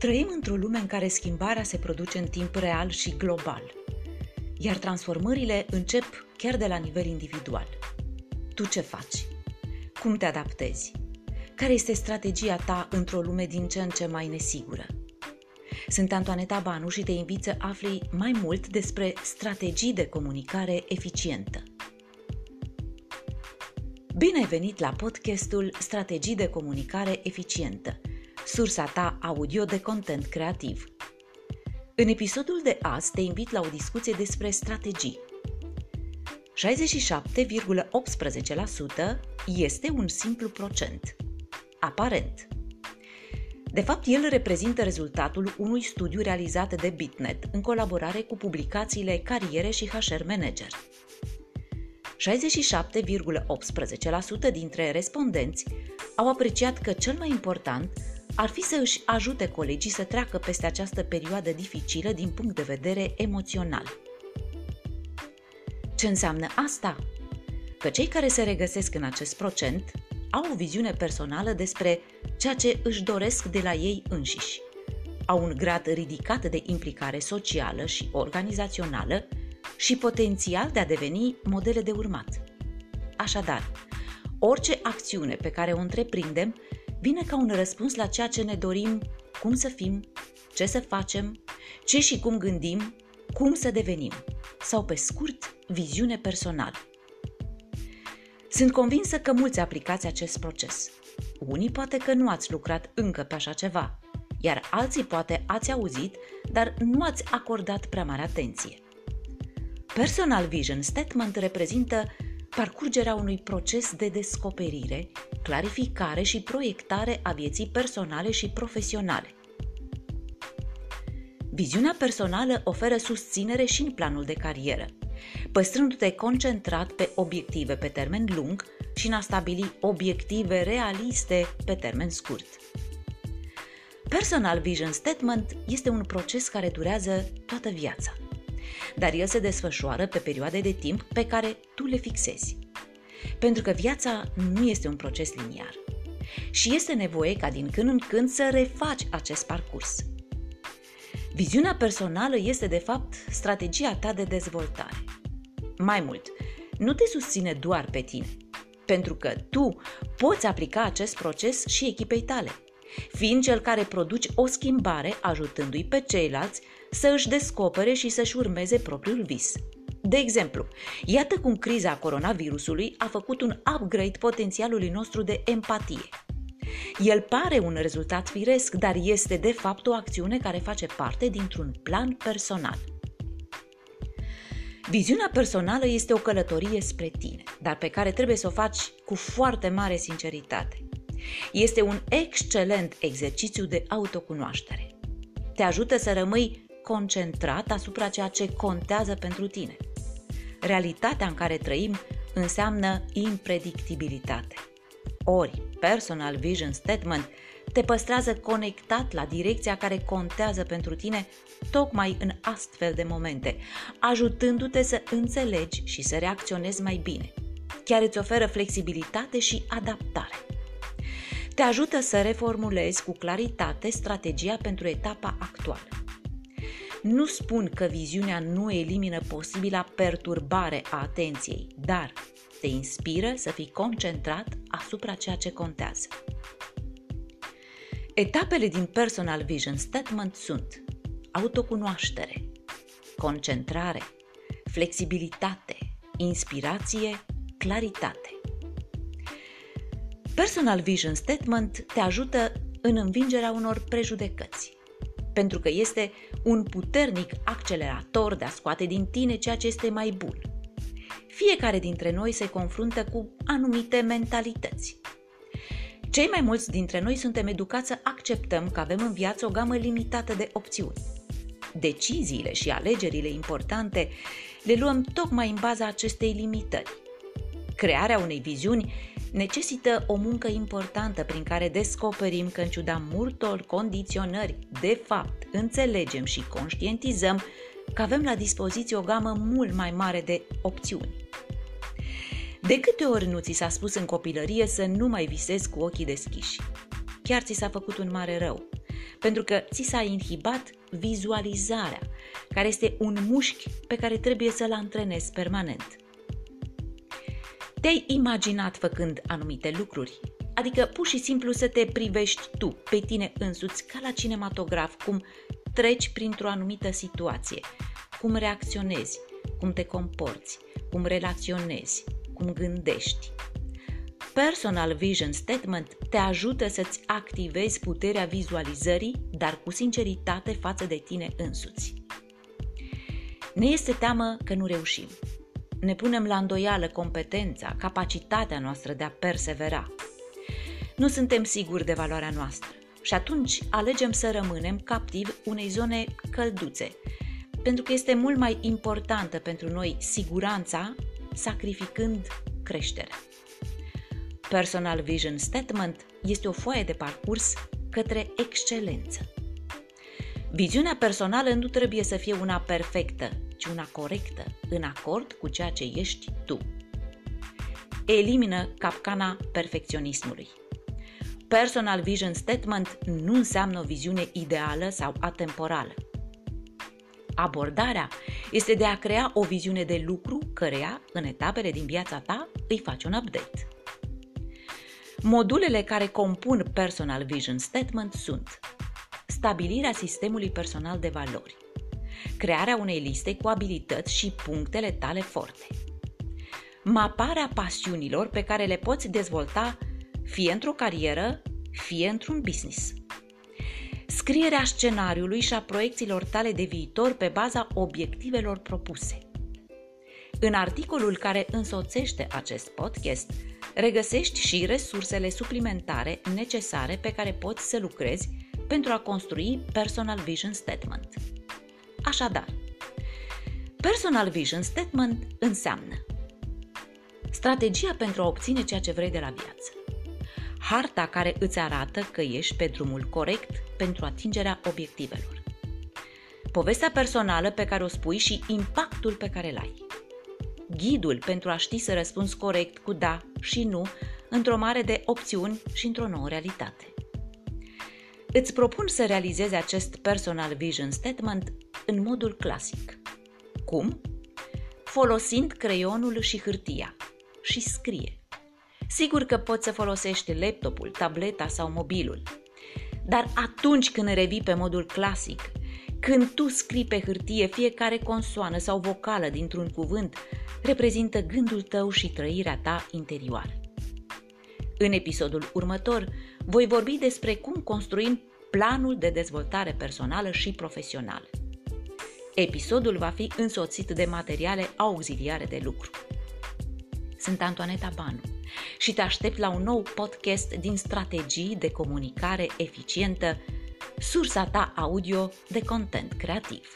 Trăim într-o lume în care schimbarea se produce în timp real și global, iar transformările încep chiar de la nivel individual. Tu ce faci? Cum te adaptezi? Care este strategia ta într-o lume din ce în ce mai nesigură? Sunt Antoaneta Banu și te invit să afli mai mult despre strategii de comunicare eficientă. Bine ai venit la podcastul Strategii de comunicare eficientă, sursa ta audio de content creativ. În episodul de azi te invit la o discuție despre strategii. 67,18% este un simplu procent. Aparent. De fapt, el reprezintă rezultatul unui studiu realizat de Bitnet în colaborare cu publicațiile Cariere și HR Manager. 67,18% dintre respondenți au apreciat că cel mai important ar fi să își ajute colegii să treacă peste această perioadă dificilă din punct de vedere emoțional. Ce înseamnă asta? Că cei care se regăsesc în acest procent au o viziune personală despre ceea ce își doresc de la ei înșiși. Au un grad ridicat de implicare socială și organizațională și potențial de a deveni modele de urmat. Așadar, orice acțiune pe care o întreprindem vine ca un răspuns la ceea ce ne dorim, cum să fim, ce să facem, ce și cum gândim, cum să devenim, sau pe scurt, viziune personală. Sunt convinsă că mulți aplicați acest proces. Unii poate că nu ați lucrat încă pe așa ceva, iar alții poate ați auzit, dar nu ați acordat prea mare atenție. Personal Vision Statement reprezintă parcurgerea unui proces de descoperire, clarificare și proiectare a vieții personale și profesionale. Viziunea personală oferă susținere și în planul de carieră, păstrându-te concentrat pe obiective pe termen lung și în a stabili obiective realiste pe termen scurt. Personal Vision Statement este un proces care durează toată viața dar el se desfășoară pe perioade de timp pe care tu le fixezi. Pentru că viața nu este un proces liniar și este nevoie ca din când în când să refaci acest parcurs. Viziunea personală este de fapt strategia ta de dezvoltare. Mai mult, nu te susține doar pe tine, pentru că tu poți aplica acest proces și echipei tale, fiind cel care produci o schimbare ajutându-i pe ceilalți să își descopere și să-și urmeze propriul vis. De exemplu, iată cum criza coronavirusului a făcut un upgrade potențialului nostru de empatie. El pare un rezultat firesc, dar este de fapt o acțiune care face parte dintr-un plan personal. Viziunea personală este o călătorie spre tine, dar pe care trebuie să o faci cu foarte mare sinceritate. Este un excelent exercițiu de autocunoaștere. Te ajută să rămâi concentrat asupra ceea ce contează pentru tine. Realitatea în care trăim înseamnă impredictibilitate. Ori, Personal Vision Statement te păstrează conectat la direcția care contează pentru tine tocmai în astfel de momente, ajutându-te să înțelegi și să reacționezi mai bine. Chiar îți oferă flexibilitate și adaptare. Te ajută să reformulezi cu claritate strategia pentru etapa actuală nu spun că viziunea nu elimină posibila perturbare a atenției, dar te inspiră să fii concentrat asupra ceea ce contează. Etapele din Personal Vision Statement sunt autocunoaștere, concentrare, flexibilitate, inspirație, claritate. Personal Vision Statement te ajută în învingerea unor prejudecăți, pentru că este un puternic accelerator de a scoate din tine ceea ce este mai bun. Fiecare dintre noi se confruntă cu anumite mentalități. Cei mai mulți dintre noi suntem educați să acceptăm că avem în viață o gamă limitată de opțiuni. Deciziile și alegerile importante le luăm tocmai în baza acestei limitări. Crearea unei viziuni necesită o muncă importantă prin care descoperim că în ciuda multor condiționări, de fapt, înțelegem și conștientizăm că avem la dispoziție o gamă mult mai mare de opțiuni. De câte ori nu ți s-a spus în copilărie să nu mai visezi cu ochii deschiși? Chiar ți s-a făcut un mare rău. pentru că ți s-a inhibat vizualizarea, care este un mușchi pe care trebuie să-l antrenezi permanent. Te-ai imaginat făcând anumite lucruri, adică pur și simplu să te privești tu, pe tine însuți, ca la cinematograf, cum treci printr-o anumită situație, cum reacționezi, cum te comporți, cum relaționezi, cum gândești. Personal Vision Statement te ajută să-ți activezi puterea vizualizării, dar cu sinceritate față de tine însuți. Ne este teamă că nu reușim. Ne punem la îndoială competența, capacitatea noastră de a persevera. Nu suntem siguri de valoarea noastră și atunci alegem să rămânem captivi unei zone călduțe, pentru că este mult mai importantă pentru noi siguranța, sacrificând creșterea. Personal Vision Statement este o foaie de parcurs către excelență. Viziunea personală nu trebuie să fie una perfectă, ci una corectă, în acord cu ceea ce ești tu. Elimină capcana perfecționismului. Personal Vision Statement nu înseamnă o viziune ideală sau atemporală. Abordarea este de a crea o viziune de lucru căreia, în etapele din viața ta, îi faci un update. Modulele care compun Personal Vision Statement sunt stabilirea sistemului personal de valori, crearea unei liste cu abilități și punctele tale forte, maparea pasiunilor pe care le poți dezvolta fie într-o carieră, fie într-un business. Scrierea scenariului și a proiecțiilor tale de viitor pe baza obiectivelor propuse. În articolul care însoțește acest podcast, regăsești și resursele suplimentare necesare pe care poți să lucrezi pentru a construi Personal Vision Statement. Așadar, Personal Vision Statement înseamnă strategia pentru a obține ceea ce vrei de la viață, harta care îți arată că ești pe drumul corect pentru atingerea obiectivelor, povestea personală pe care o spui și impactul pe care îl ai, ghidul pentru a ști să răspunzi corect cu da și nu într-o mare de opțiuni și într-o nouă realitate. Îți propun să realizezi acest personal vision statement în modul clasic. Cum? Folosind creionul și hârtia și scrie. Sigur că poți să folosești laptopul, tableta sau mobilul. Dar atunci când revii pe modul clasic, când tu scrii pe hârtie fiecare consoană sau vocală dintr-un cuvânt, reprezintă gândul tău și trăirea ta interioară. În episodul următor voi vorbi despre cum construim planul de dezvoltare personală și profesională. Episodul va fi însoțit de materiale auxiliare de lucru. Sunt Antoaneta Banu și te aștept la un nou podcast din strategii de comunicare eficientă, sursa ta audio de content creativ.